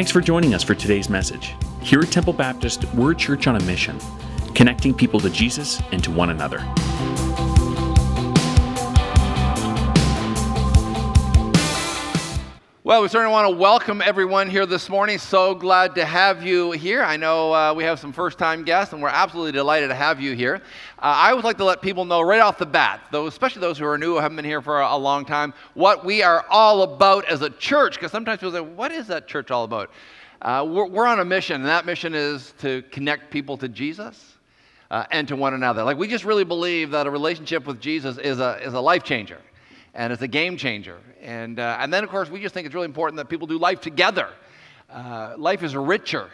Thanks for joining us for today's message. Here at Temple Baptist, we're a church on a mission, connecting people to Jesus and to one another. Well, we certainly want to welcome everyone here this morning. So glad to have you here. I know uh, we have some first time guests, and we're absolutely delighted to have you here. Uh, I would like to let people know right off the bat, though, especially those who are new, who haven't been here for a, a long time, what we are all about as a church. Because sometimes people say, What is that church all about? Uh, we're, we're, on a mission, and that mission is to connect people to Jesus uh, and to one another. Like, we just really believe that a relationship with Jesus is a, is a life changer and it's a game changer. And, uh, and then, of course, we just think it's really important that people do life together. Uh, life is richer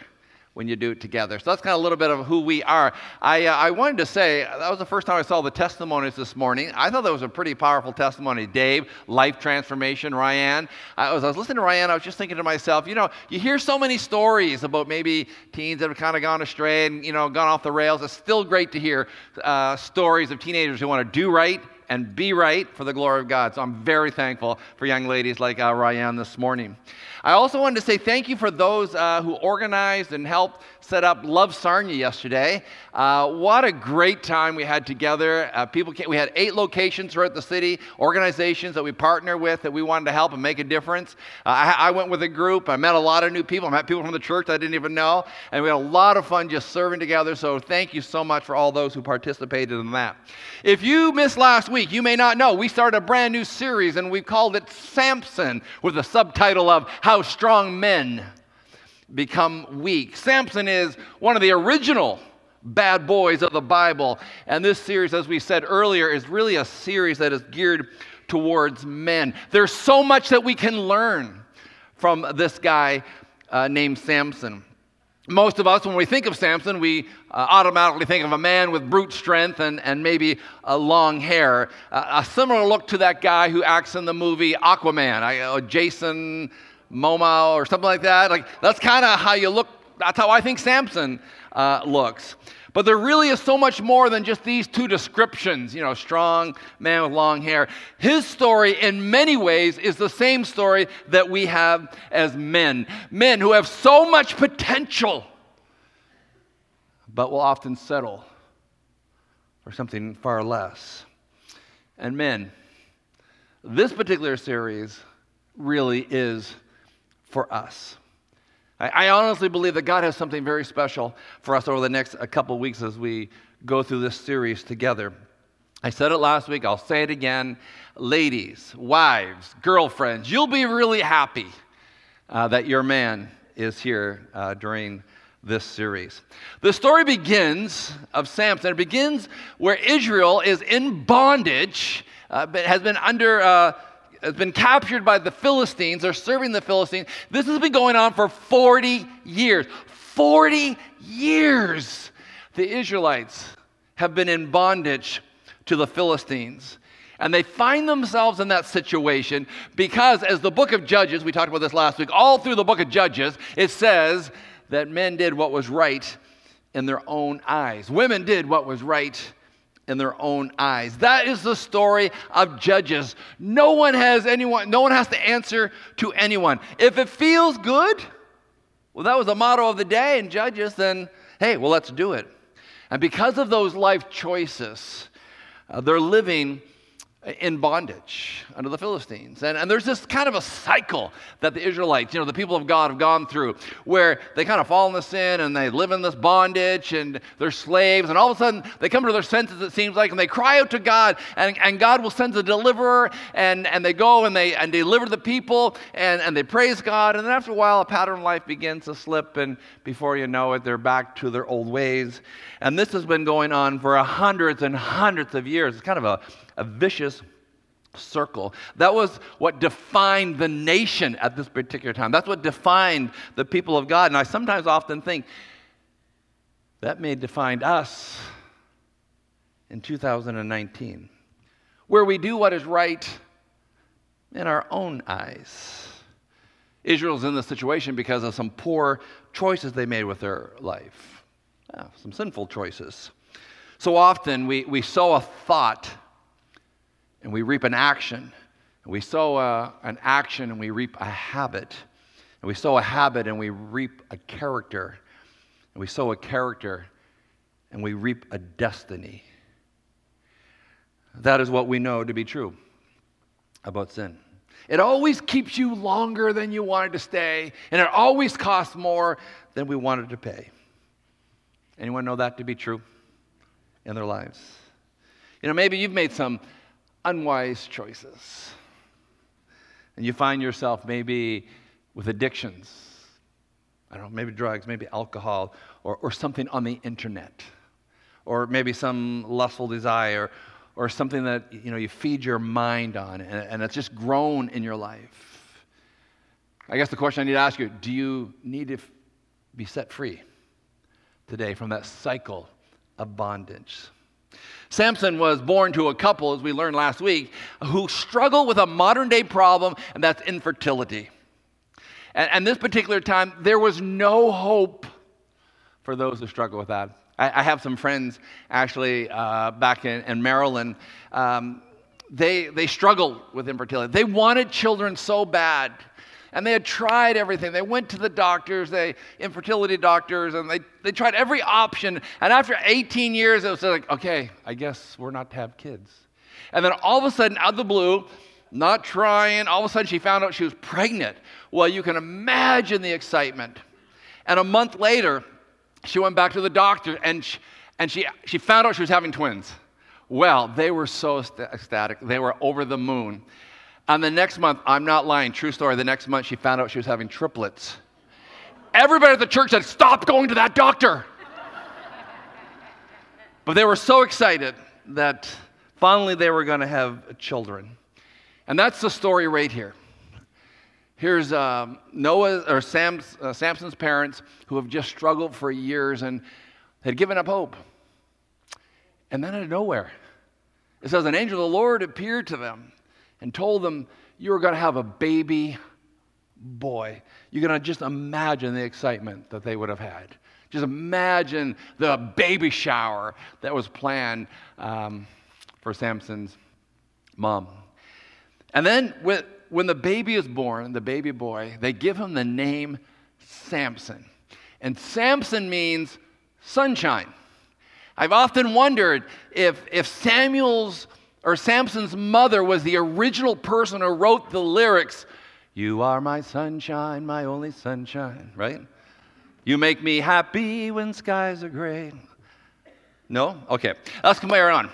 when you do it together. So that's kind of a little bit of who we are. I, uh, I wanted to say, that was the first time I saw the testimonies this morning. I thought that was a pretty powerful testimony. Dave, life transformation, Ryan. I was, I was listening to Ryan, I was just thinking to myself, you know, you hear so many stories about maybe teens that have kind of gone astray and, you know, gone off the rails. It's still great to hear uh, stories of teenagers who want to do right and be right for the glory of God. So I'm very thankful for young ladies like uh, Ryan this morning. I also wanted to say thank you for those uh, who organized and helped set up Love Sarnia yesterday. Uh, what a great time we had together. Uh, people came, we had eight locations throughout the city, organizations that we partner with that we wanted to help and make a difference. Uh, I, I, went with a group. I met a lot of new people. I met people from the church I didn't even know. And we had a lot of fun just serving together. So thank you so much for all those who participated in that. If you missed last week, you may not know, we started a brand new series and we called it Samson with the subtitle of How Strong Men become weak. Samson is one of the original bad boys of the Bible. And this series, as we said earlier, is really a series that is geared towards men. There's so much that we can learn from this guy uh, named Samson. Most of us, when we think of Samson, we uh, automatically think of a man with brute strength and, and maybe a long hair. Uh, a similar look to that guy who acts in the movie Aquaman, I, uh, Jason Momoa or something like that. Like that's kind of how you look. That's how I think Samson uh, looks. But there really is so much more than just these two descriptions, you know, strong man with long hair. His story, in many ways, is the same story that we have as men. Men who have so much potential, but will often settle for something far less. And men, this particular series really is for us. I, I honestly believe that God has something very special for us over the next a couple weeks as we go through this series together. I said it last week, I'll say it again. Ladies, wives, girlfriends, you'll be really happy uh, that your man is here uh, during this series. The story begins of Samson. It begins where Israel is in bondage, uh, but has been under uh, has been captured by the Philistines. They're serving the Philistines. This has been going on for 40 years. 40 years. The Israelites have been in bondage to the Philistines. And they find themselves in that situation because, as the book of Judges, we talked about this last week, all through the book of Judges, it says that men did what was right in their own eyes. Women did what was right in their own eyes. That is the story of judges. No one has anyone, no one has to answer to anyone. If it feels good, well, that was the motto of the day in Judges, then hey, well, let's do it. And because of those life choices, uh, they're living in bondage under the Philistines. And, and there's this kind of a cycle that the Israelites, you know, the people of God have gone through where they kind of fall in the sin and they live in this bondage and they're slaves. And all of a sudden they come to their senses, it seems like, and they cry out to God and, and God will send a deliverer and, and they go and they and deliver the people and, and they praise God. And then after a while, a pattern of life begins to slip. And before you know it, they're back to their old ways. And this has been going on for hundreds and hundreds of years. It's kind of a a vicious circle. That was what defined the nation at this particular time. That's what defined the people of God. And I sometimes often think that may define us in 2019, where we do what is right in our own eyes. Israel's in this situation because of some poor choices they made with their life, yeah, some sinful choices. So often we, we sow a thought and we reap an action. And We sow a, an action and we reap a habit. And we sow a habit and we reap a character. And we sow a character and we reap a destiny. That is what we know to be true about sin. It always keeps you longer than you wanted to stay, and it always costs more than we wanted to pay. Anyone know that to be true in their lives? You know, maybe you've made some unwise choices, and you find yourself maybe with addictions. I don't know, maybe drugs, maybe alcohol, or, or something on the internet, or maybe some lustful desire, or something that you know you feed your mind on and, and it's just grown in your life. I guess the question i need to ask you do you need to f- be set free today from that cycle of bondage samson was born to a couple as we learned last week who struggle with a modern day problem and that's infertility and, and this particular time there was no hope for those who struggle with that I, I have some friends actually uh, back in, in Maryland. Um, they, they struggled with infertility. They wanted children so bad. And they had tried everything. They went to the doctors, they infertility doctors, and they, they tried every option. And after 18 years, it was like, okay, I guess we're not to have kids. And then all of a sudden, out of the blue, not trying, all of a sudden she found out she was pregnant. Well, you can imagine the excitement. And a month later, she went back to the doctor and she, and she, she found out she was having twins. Well, they were so ecstatic. They were over the moon. And the next month, I'm not lying, true story, the next month she found out she was having triplets. Everybody at the church said, Stop going to that doctor. but they were so excited that finally they were going to have children. And that's the story right here. Here's um, Noah or Sam's, uh, Samson's parents who have just struggled for years and had given up hope. And then out of nowhere, it says, An angel of the Lord appeared to them and told them, You are going to have a baby boy. You're going to just imagine the excitement that they would have had. Just imagine the baby shower that was planned um, for Samson's mom. And then, with, when the baby is born, the baby boy, they give him the name Samson. And Samson means sunshine. I've often wondered if, if Samuel's or Samson's mother was the original person who wrote the lyrics, You are my sunshine, my only sunshine, right? You make me happy when skies are gray. No? Okay, let's compare on.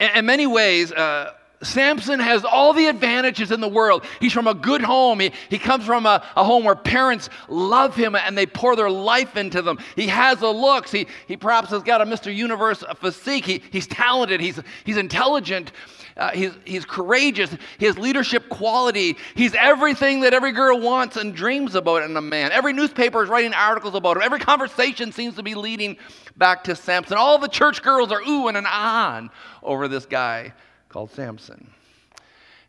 In, in many ways, uh, Samson has all the advantages in the world. He's from a good home. He, he comes from a, a home where parents love him and they pour their life into them. He has the looks. He, he perhaps has got a Mr. Universe physique. He, he's talented. He's, he's intelligent. Uh, he's, he's courageous. He has leadership quality. He's everything that every girl wants and dreams about in a man. Every newspaper is writing articles about him. Every conversation seems to be leading back to Samson. All the church girls are oohing and ahhing over this guy called Samson.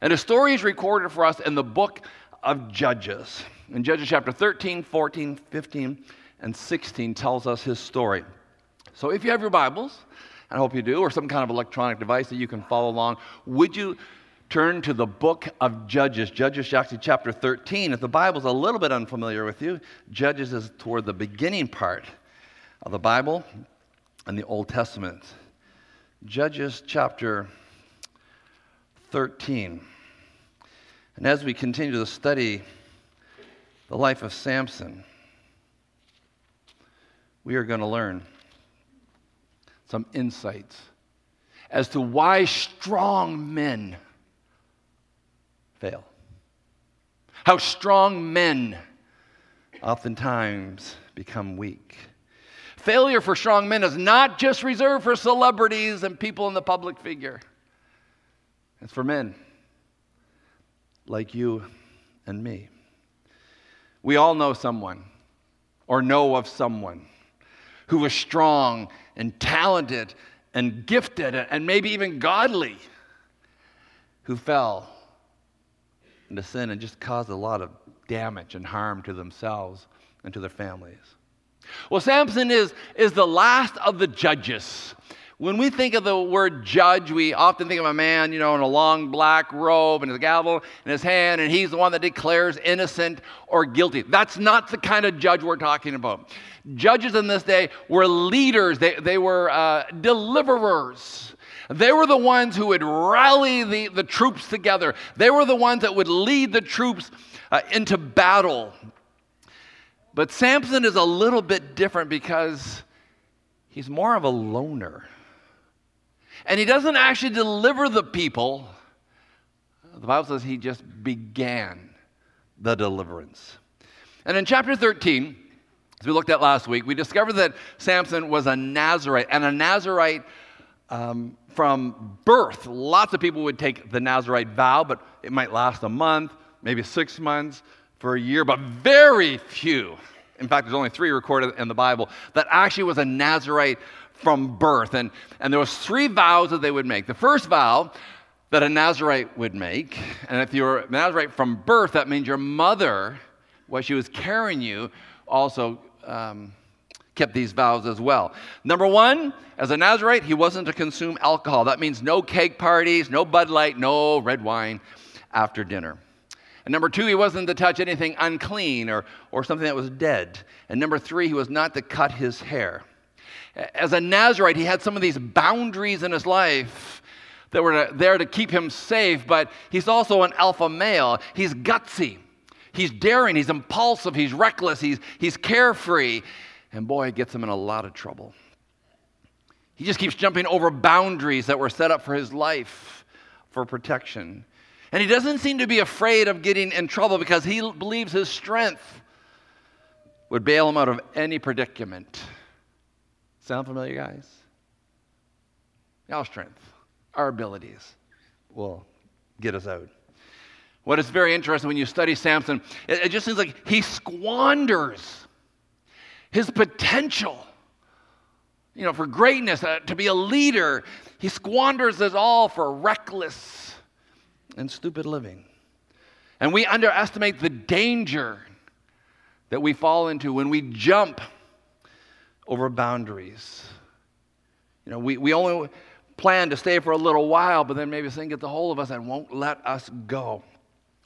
And a story is recorded for us in the book of Judges. In Judges chapter 13, 14, 15, and 16 tells us his story. So if you have your Bibles, I hope you do, or some kind of electronic device that you can follow along, would you turn to the book of Judges? Judges actually chapter 13. If the Bible's a little bit unfamiliar with you, Judges is toward the beginning part of the Bible and the Old Testament. Judges chapter 13. And as we continue to study the life of Samson, we are going to learn some insights as to why strong men fail. How strong men oftentimes become weak. Failure for strong men is not just reserved for celebrities and people in the public figure. It's for men like you and me. We all know someone or know of someone who was strong and talented and gifted and maybe even godly who fell into sin and just caused a lot of damage and harm to themselves and to their families. Well, Samson is, is the last of the judges When we think of the word judge, we often think of a man, you know, in a long black robe and his gavel in his hand, and he's the one that declares innocent or guilty. That's not the kind of judge we're talking about. Judges in this day were leaders, they, they were uh, deliverers. They were the ones who would rally the, the troops together, they were the ones that would lead the troops uh, into battle. But Samson is a little bit different because he's more of a loner. And he doesn't actually deliver the people. The Bible says he just began the deliverance. And in chapter 13, as we looked at last week, we discovered that Samson was a Nazarite, and a Nazarite um, from birth. Lots of people would take the Nazarite vow, but it might last a month, maybe six months, for a year, but very few. In fact, there's only three recorded in the Bible that actually was a Nazarite from birth. And, and there was three vows that they would make. The first vow that a Nazarite would make, and if you're a Nazarite from birth, that means your mother, while she was carrying you, also um, kept these vows as well. Number one, as a Nazarite, he wasn't to consume alcohol. That means no cake parties, no Bud Light, no red wine after dinner. And number two, he wasn't to touch anything unclean or, or something that was dead. And number three, he was not to cut his hair. As a Nazarite, he had some of these boundaries in his life that were there to keep him safe, but he's also an alpha male. He's gutsy, he's daring, he's impulsive, he's reckless, he's, he's carefree. And boy, it gets him in a lot of trouble. He just keeps jumping over boundaries that were set up for his life for protection. And he doesn't seem to be afraid of getting in trouble because he believes his strength would bail him out of any predicament. Sound familiar, guys? Our strength, our abilities will get us out. What is very interesting when you study Samson, it, it just seems like he squanders his potential, you know, for greatness, uh, to be a leader. He squanders it all for reckless and stupid living. And we underestimate the danger that we fall into when we jump over boundaries. You know, we, we only plan to stay for a little while, but then maybe sin gets a hold of us and won't let us go.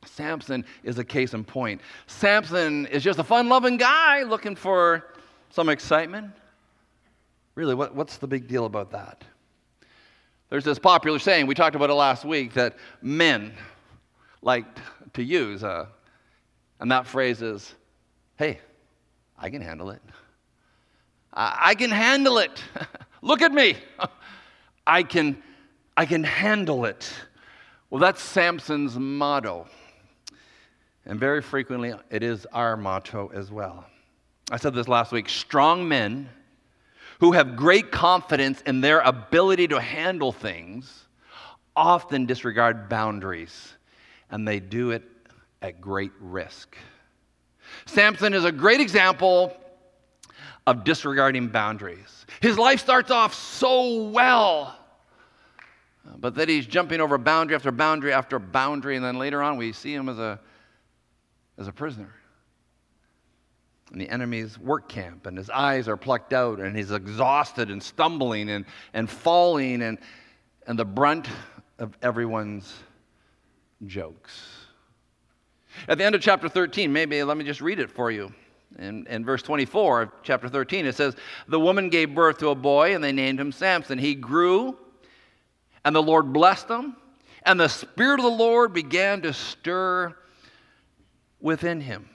Samson is a case in point. Samson is just a fun loving guy looking for some excitement. Really, what, what's the big deal about that? There's this popular saying, we talked about it last week, that men like to use. Uh, and that phrase is, hey, I can handle it. I can handle it. Look at me. I can, I can handle it. Well, that's Samson's motto. And very frequently, it is our motto as well. I said this last week strong men who have great confidence in their ability to handle things often disregard boundaries, and they do it at great risk. Samson is a great example of disregarding boundaries. His life starts off so well, but then he's jumping over boundary after boundary after boundary, and then later on we see him as a, as a prisoner in the enemy's work camp, and his eyes are plucked out, and he's exhausted and stumbling and, and falling, and, and the brunt of everyone's jokes. At the end of chapter 13, maybe let me just read it for you. In, in verse 24 of chapter 13, it says, The woman gave birth to a boy, and they named him Samson. He grew, and the Lord blessed him, and the Spirit of the Lord began to stir within him.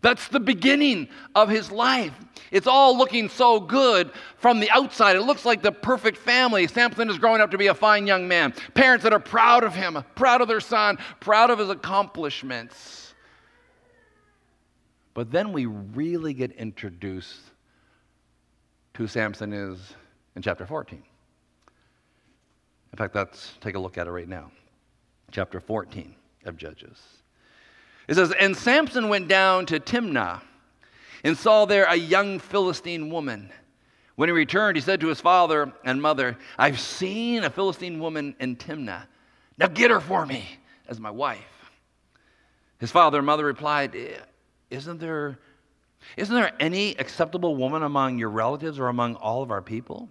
That's the beginning of his life. It's all looking so good from the outside. It looks like the perfect family. Samson is growing up to be a fine young man. Parents that are proud of him, proud of their son, proud of his accomplishments. But then we really get introduced to who Samson is in chapter 14. In fact, let's take a look at it right now. Chapter 14 of Judges. It says, And Samson went down to Timnah and saw there a young Philistine woman. When he returned, he said to his father and mother, I've seen a Philistine woman in Timnah. Now get her for me as my wife. His father and mother replied, isn't there, isn't there any acceptable woman among your relatives or among all of our people?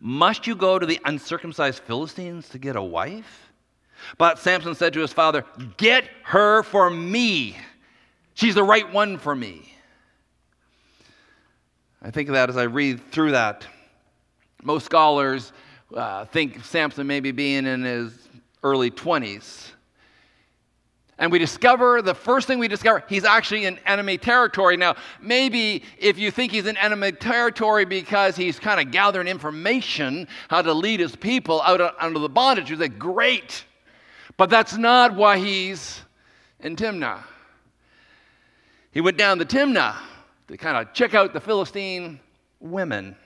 Must you go to the uncircumcised Philistines to get a wife? But Samson said to his father, Get her for me. She's the right one for me. I think of that as I read through that. Most scholars uh, think Samson maybe being in his early 20s. And we discover, the first thing we discover, he's actually in enemy territory. Now, maybe if you think he's in enemy territory because he's kind of gathering information how to lead his people out of, under the bondage, you say, great. But that's not why he's in Timnah. He went down to Timnah to kind of check out the Philistine women.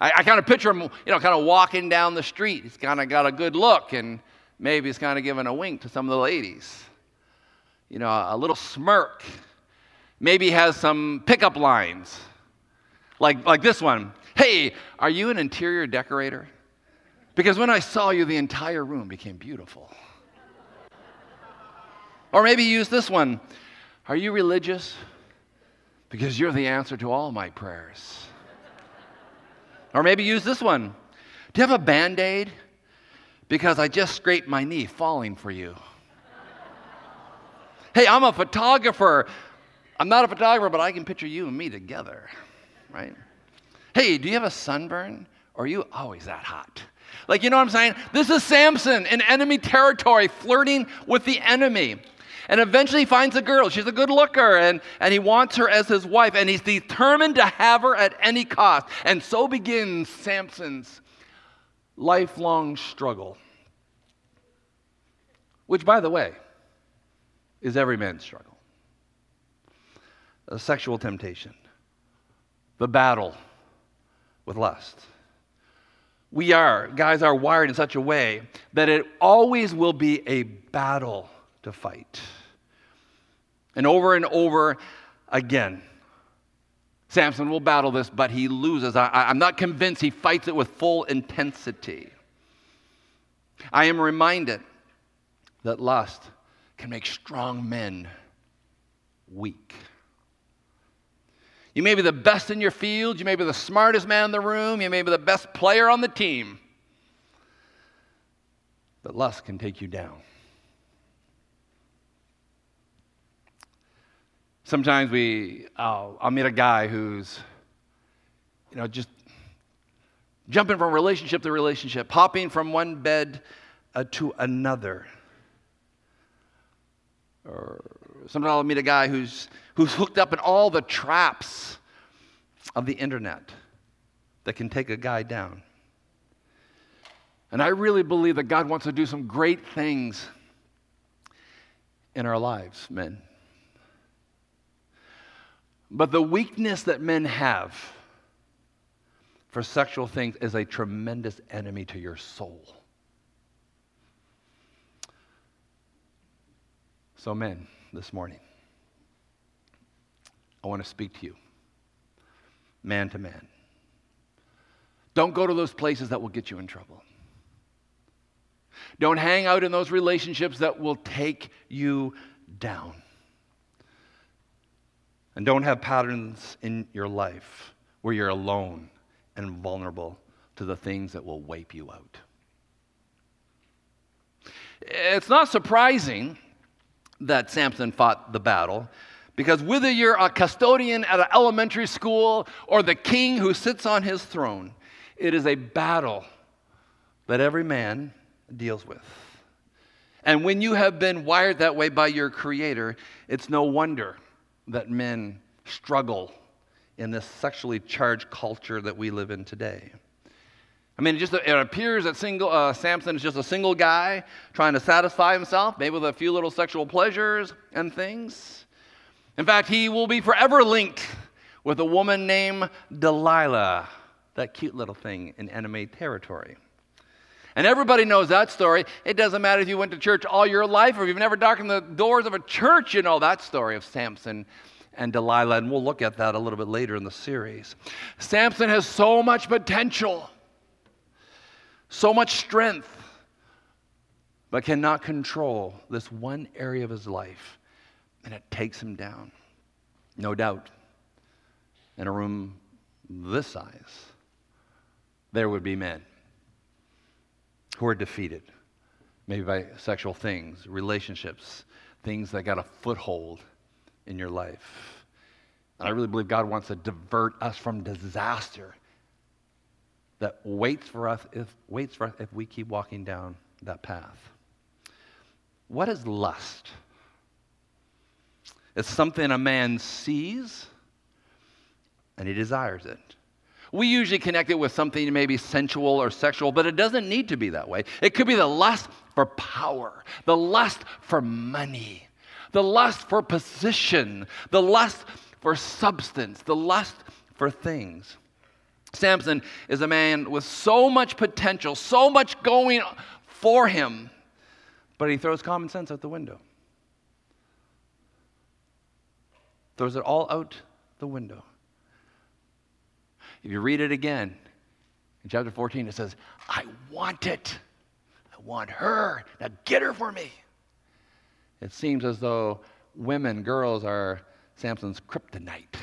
I, I kind of picture him, you know, kind of walking down the street. He's kind of got a good look, and maybe he's kind of giving a wink to some of the ladies. You know, a little smirk. Maybe he has some pickup lines, like, like this one Hey, are you an interior decorator? Because when I saw you, the entire room became beautiful. Or maybe use this one Are you religious? Because you're the answer to all my prayers. Or maybe use this one. Do you have a band aid? Because I just scraped my knee falling for you. hey, I'm a photographer. I'm not a photographer, but I can picture you and me together, right? Hey, do you have a sunburn? Or are you always that hot? Like, you know what I'm saying? This is Samson in enemy territory, flirting with the enemy. And eventually he finds a girl. She's a good looker, and, and he wants her as his wife, and he's determined to have her at any cost. And so begins Samson's lifelong struggle. Which, by the way, is every man's struggle. A sexual temptation, the battle with lust. We are, guys are wired in such a way that it always will be a battle to fight. And over and over again, Samson will battle this, but he loses. I, am not convinced he fights it with full intensity. I am reminded that lust can make strong men weak. You may be the best in your field, you may be the smartest man in the room, you may be the best player on the team, but lust can take you down. Sometimes we, I'll, meet a guy who's, you know, just jumping from relationship to relationship, hopping from one bed uh, to another. Or sometimes I'll meet a guy who's, who's hooked up in all the traps of the internet that can take a guy down. And I really believe that God wants to do some great things in our lives, men. But the weakness that men have for sexual things is a tremendous enemy to your soul. So, men, this morning, I want to speak to you, man to man. Don't go to those places that will get you in trouble. Don't hang out in those relationships that will take you down. And don't have patterns in your life where you're alone and vulnerable to the things that will wipe you out. It's not surprising that Samson fought the battle because whether you're a custodian at an elementary school or the king who sits on his throne, it is a battle that every man deals with. And when you have been wired that way by your creator, it's no wonder that men struggle in this sexually charged culture that we live in today. I mean, it just it appears that single, uh, Samson is just a single guy trying to satisfy himself, maybe with a few little sexual pleasures and things. In fact, he will be forever linked with a woman named Delilah, that cute little thing in enemy territory. And everybody knows that story. It doesn't matter if you went to church all your life or if you've never darkened the doors of a church, you know that story of Samson and Delilah. And we'll look at that a little bit later in the series. Samson has so much potential, so much strength, but cannot control this one area of his life. And it takes him down. No doubt. In a room this size, there would be men who are defeated, maybe by sexual things, relationships, things that got a foothold in your life. And I really believe God wants to divert us from disaster that waits for us if, waits for us if we keep walking down that path. What is lust? It's something a man sees and he desires it. We usually connect it with something maybe sensual or sexual, but it doesn't need to be that way. It could be the lust for power, the lust for money, the lust for position, the lust for substance, the lust for things. Samson is a man with so much potential, so much going for him, but he throws common sense out the window. Throws it all out the window. If you read it again, in chapter 14, it says, I want it. I want her. Now get her for me. It seems as though women, girls, are Samson's kryptonite.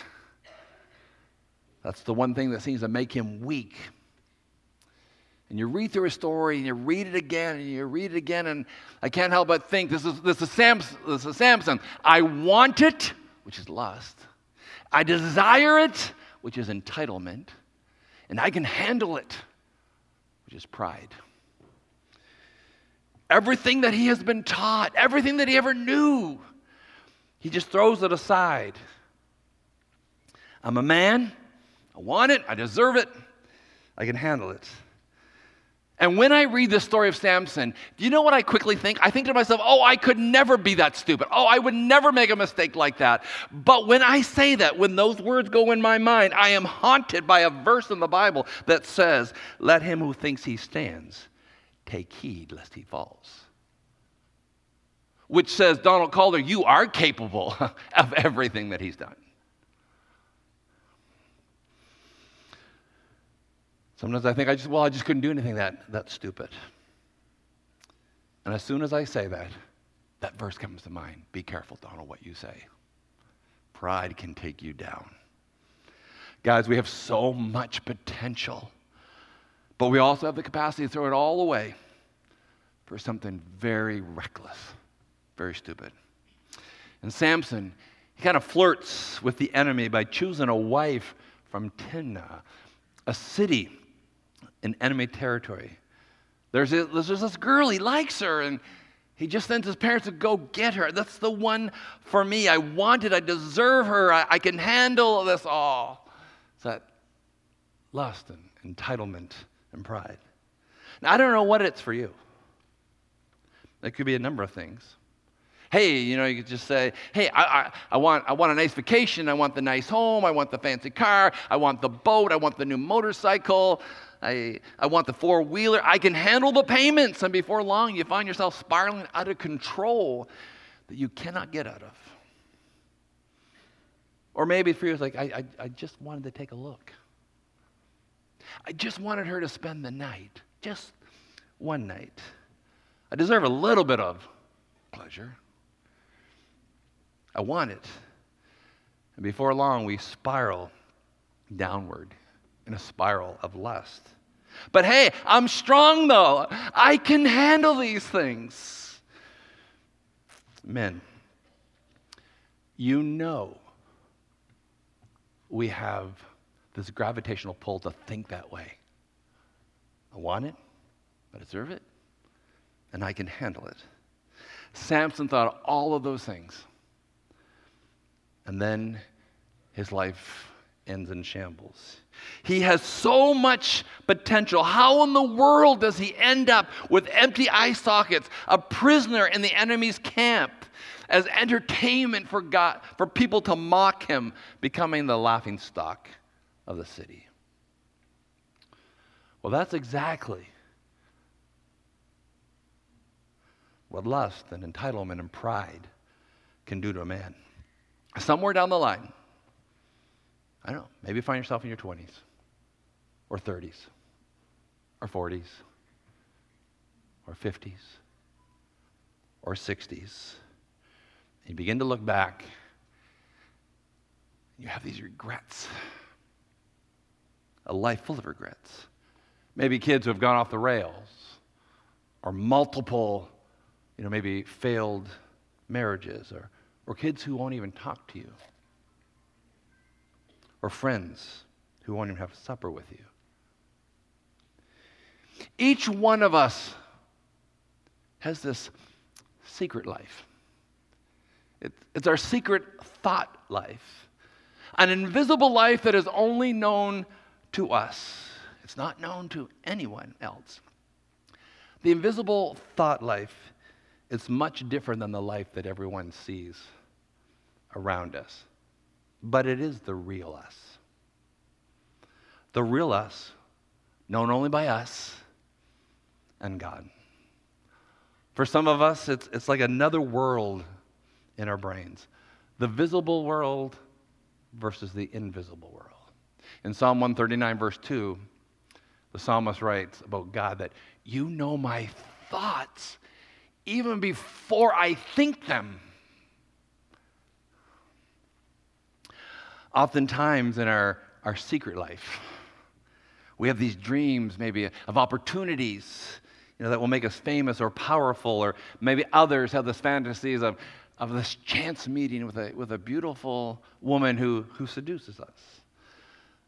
That's the one thing that seems to make him weak. And you read through his story and you read it again and you read it again, and I can't help but think this is, this is, Samson, this is Samson. I want it, which is lust. I desire it, which is entitlement, and I can handle it, which is pride. Everything that he has been taught, everything that he ever knew, he just throws it aside. I'm a man. I want it. I deserve it. I can handle it. And when I read the story of Samson, do you know what I quickly think? I think to myself, oh, I could never be that stupid. Oh, I would never make a mistake like that. But when I say that, when those words go in my mind, I am haunted by a verse in the Bible that says, Let him who thinks he stands take heed lest he falls. Which says, Donald Calder, you are capable of everything that he's done. Sometimes I think I just, well, I just couldn't do anything that, that stupid. And as soon as I say that, that verse comes to mind. Be careful, Donald, what you say. Pride can take you down. Guys, we have so much potential, but we also have the capacity to throw it all away for something very reckless, very stupid. And Samson, he kind of flirts with the enemy by choosing a wife from Timnah, a city in enemy territory. There's, a, there's this girl, he likes her, and he just sends his parents to go get her. That's the one for me. I want it. I deserve her. I, I can handle this all. It's that lust and entitlement and pride. Now, I don't know what it's for you. It could be a number of things. Hey, you know, you could just say, hey, I, I, I, want, I want a nice vacation. I want the nice home. I want the fancy car. I want the boat. I want the new motorcycle. I, I want the four wheeler. I can handle the payments. And before long, you find yourself spiraling out of control that you cannot get out of. Or maybe for you, it's like, I, I, I just wanted to take a look. I just wanted her to spend the night, just one night. I deserve a little bit of pleasure. I want it. And before long, we spiral downward in a spiral of lust. But hey, I'm strong though. I can handle these things. Men, you know we have this gravitational pull to think that way. I want it, I deserve it, and I can handle it. Samson thought all of those things. And then his life ends in shambles. He has so much potential. How in the world does he end up with empty eye sockets, a prisoner in the enemy's camp, as entertainment for God, for people to mock him, becoming the laughing stock of the city? Well, that's exactly what lust and entitlement and pride can do to a man. Somewhere down the line, I don't know, maybe find yourself in your 20s or 30s or 40s or 50s or 60s. You begin to look back, you have these regrets, a life full of regrets. maybe kids who have gone off the rails, or multiple, you know, maybe failed marriages, or, or kids who won't even talk to you, or friends who won't even have supper with you. Each one of us has this secret life. It, it's our secret thought life, an invisible life that is only known to us. It's not known to anyone else. The invisible thought life is much different than the life that everyone sees around us, but it is the real us. The real us, known only by us and God. For some of us, it's, it's like another world in our brains the visible world versus the invisible world. In Psalm 139, verse 2, the psalmist writes about God that you know my thoughts even before I think them. Oftentimes in our, our secret life, we have these dreams maybe of opportunities you know, that will make us famous or powerful, or maybe others have this fantasies of, of this chance meeting with a, with a beautiful woman who, who seduces us.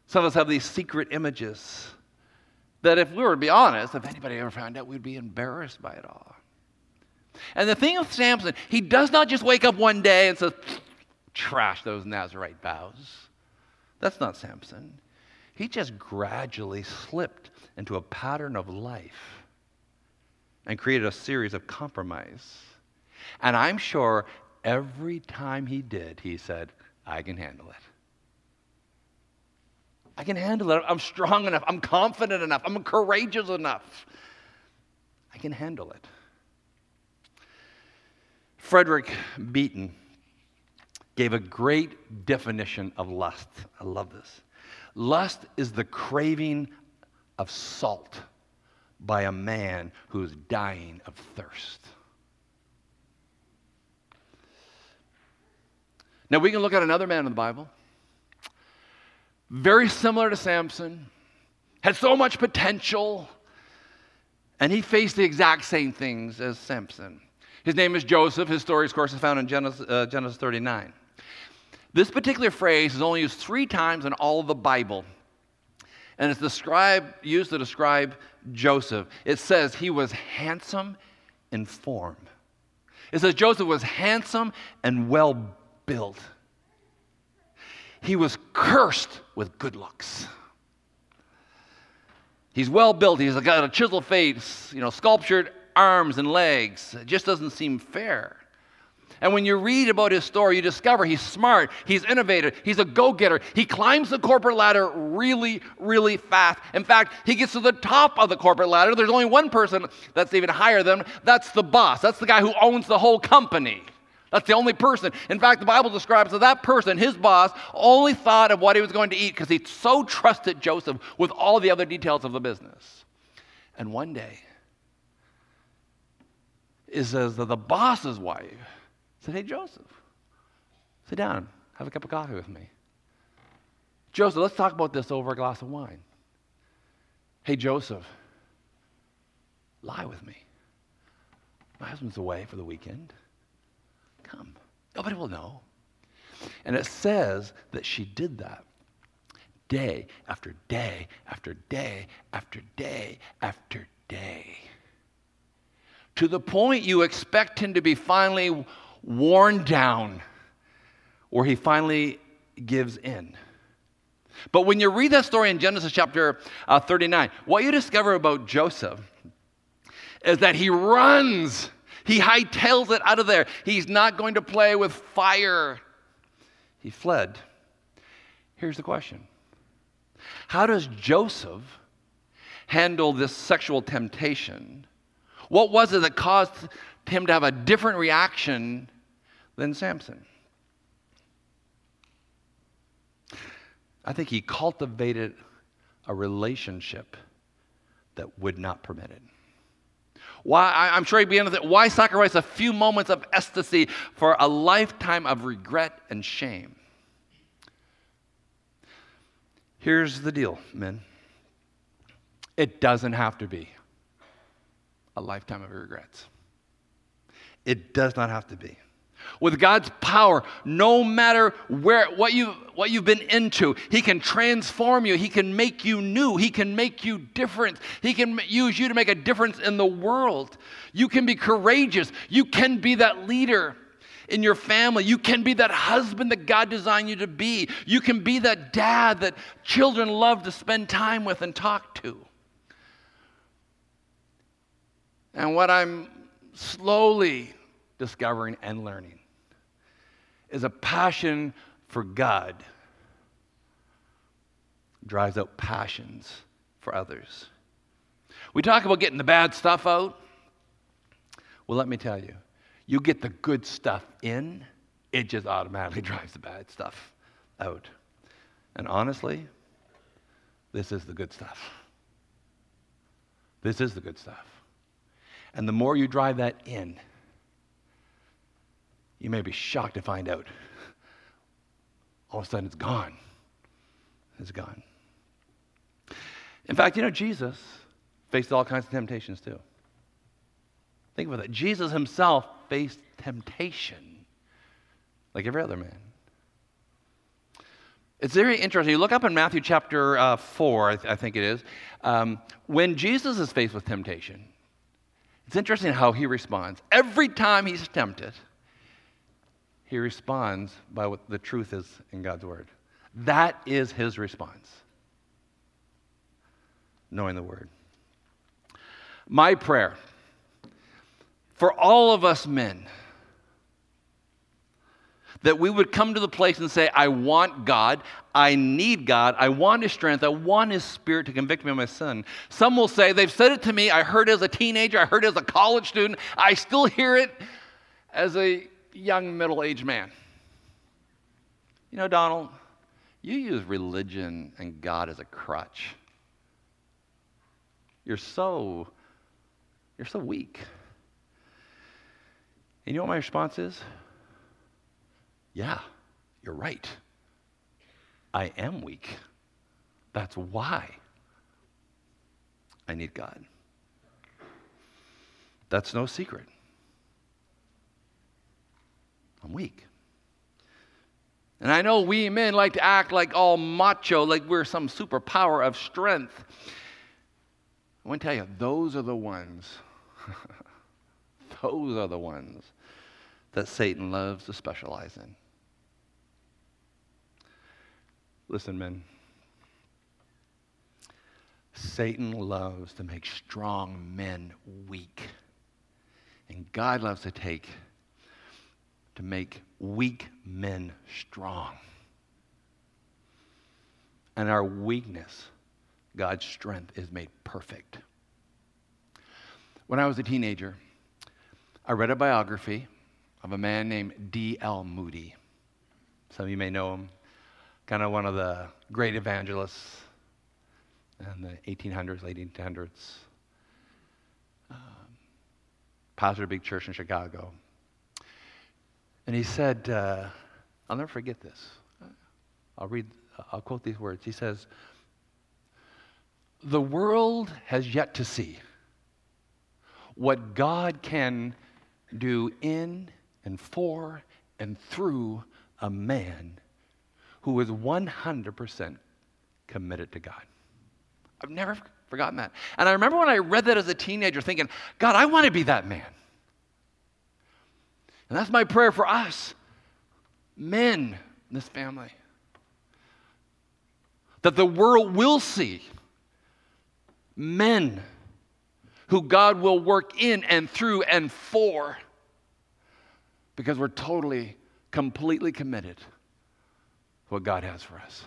Some of us have these secret images that, if we were to be honest, if anybody ever found out, we'd be embarrassed by it all. And the thing with Samson, he does not just wake up one day and says, trash those Nazarite vows. That's not Samson. He just gradually slipped into a pattern of life and created a series of compromise. And I'm sure every time he did, he said, I can handle it. I can handle it. I'm strong enough. I'm confident enough. I'm courageous enough. I can handle it. Frederick Buechner gave a great definition of lust. I love this. Lust is the craving of salt by a man who is dying of thirst. Now, we can look at another man in the Bible, very similar to Samson, had so much potential, and he faced the exact same things as Samson. His name is Joseph. His story, of course, is found in Genesis, uh, Genesis 39. This particular phrase is only used three times in all of the Bible, and it's described, used to describe Joseph. It says he was handsome in form. It says Joseph was handsome and well built. He was cursed with good looks. He's well built. He's got a chiseled face, you know, sculptured arms and legs. It just doesn't seem fair. And when you read about his story, you discover he's smart, he's innovative, he's a go getter. He climbs the corporate ladder really, really fast. In fact, he gets to the top of the corporate ladder. There's only one person that's even higher than him that's the boss, that's the guy who owns the whole company. That's the only person. In fact, the Bible describes that that person, his boss, only thought of what he was going to eat because he so trusted Joseph with all the other details of the business. And one day, it says that the boss's wife said, Hey, Joseph, sit down, have a cup of coffee with me. Joseph, let's talk about this over a glass of wine. Hey, Joseph, lie with me. My husband's away for the weekend. Come. Nobody will know. And it says that she did that day after day after day after day after day. To the point you expect him to be finally worn down, where he finally gives in. But when you read that story in Genesis chapter uh, 39, what you discover about Joseph is that he runs. He hightails it out of there. He's not going to play with fire. He fled. Here's the question How does Joseph handle this sexual temptation? What was it that caused him to have a different reaction than Samson. I think he cultivated a relationship that would not permit it. Why, I'm sure he began with it. Why sacrifice a few moments of ecstasy for a lifetime of regret and shame? Here's the deal, men. it doesn't have to be a lifetime of regrets. It does not have to be. With God's power, no matter where what you what you've been into, He can transform you. He can make you new. He can make you different. He can use you to make a difference in the world. You can be courageous. You can be that leader in your family. You can be that husband that God designed you to be. You can be that dad that children love to spend time with and talk to. And what I'm slowly discovering and learning is a passion for God drives out passions for others. We talk about getting the bad stuff out. Well, let me tell you, you get the good stuff in, it just automatically drives the bad stuff out. And honestly, this is the good stuff. This is the good stuff. And the more you drive that in, you may be shocked to find out all of a sudden it's gone. It's gone. In fact, you know, Jesus faced all kinds of temptations too. Think about that. Jesus himself faced temptation like every other man. It's very interesting. You look up in Matthew chapter uh, 4, I, th- I, think it is, um, when Jesus is faced with temptation, it's interesting how he responds. Every time he's tempted, he responds by what the truth is in God's word. That is his response. Knowing the word. My prayer for all of us men that we would come to the place and say, I want God, I need God, I want His strength, I want His Spirit to convict me of my sin. Some will say, they've said it to me, I heard it as a teenager, I heard it as a college student, I still hear it as a young middle aged man. You know, Donald, you use religion and God as a crutch. You're so, you're so weak. And you know what my response is? Yeah, you're right. I am weak. That's why I need God. That's no secret. I'm weak. And I know we men like to act like all macho, like we're some superpower of strength. I want to tell you, those are the ones, those are the ones that Satan loves to specialize in. Listen, men. Satan loves to make strong men weak. And God loves to take to make weak men strong. And our weakness, God's strength, is made perfect. When I was a teenager, I read a biography of a man named D.L. Moody. Some of you may know him, kind of one of the great evangelists in the 1800s, late 1800s. Um, pastor a big church in Chicago. And he said, uh, I'll never forget this. I'll read, I'll quote these words. He says, The world has yet to see what God can do in and for and through a man who is 100% committed to God. I've never forgotten that. And I remember when I read that as a teenager thinking, God, I want to be that man. And that's my prayer for us, men in this family. That the world will see men who God will work in and through and for because we're totally, completely committed what God has for us.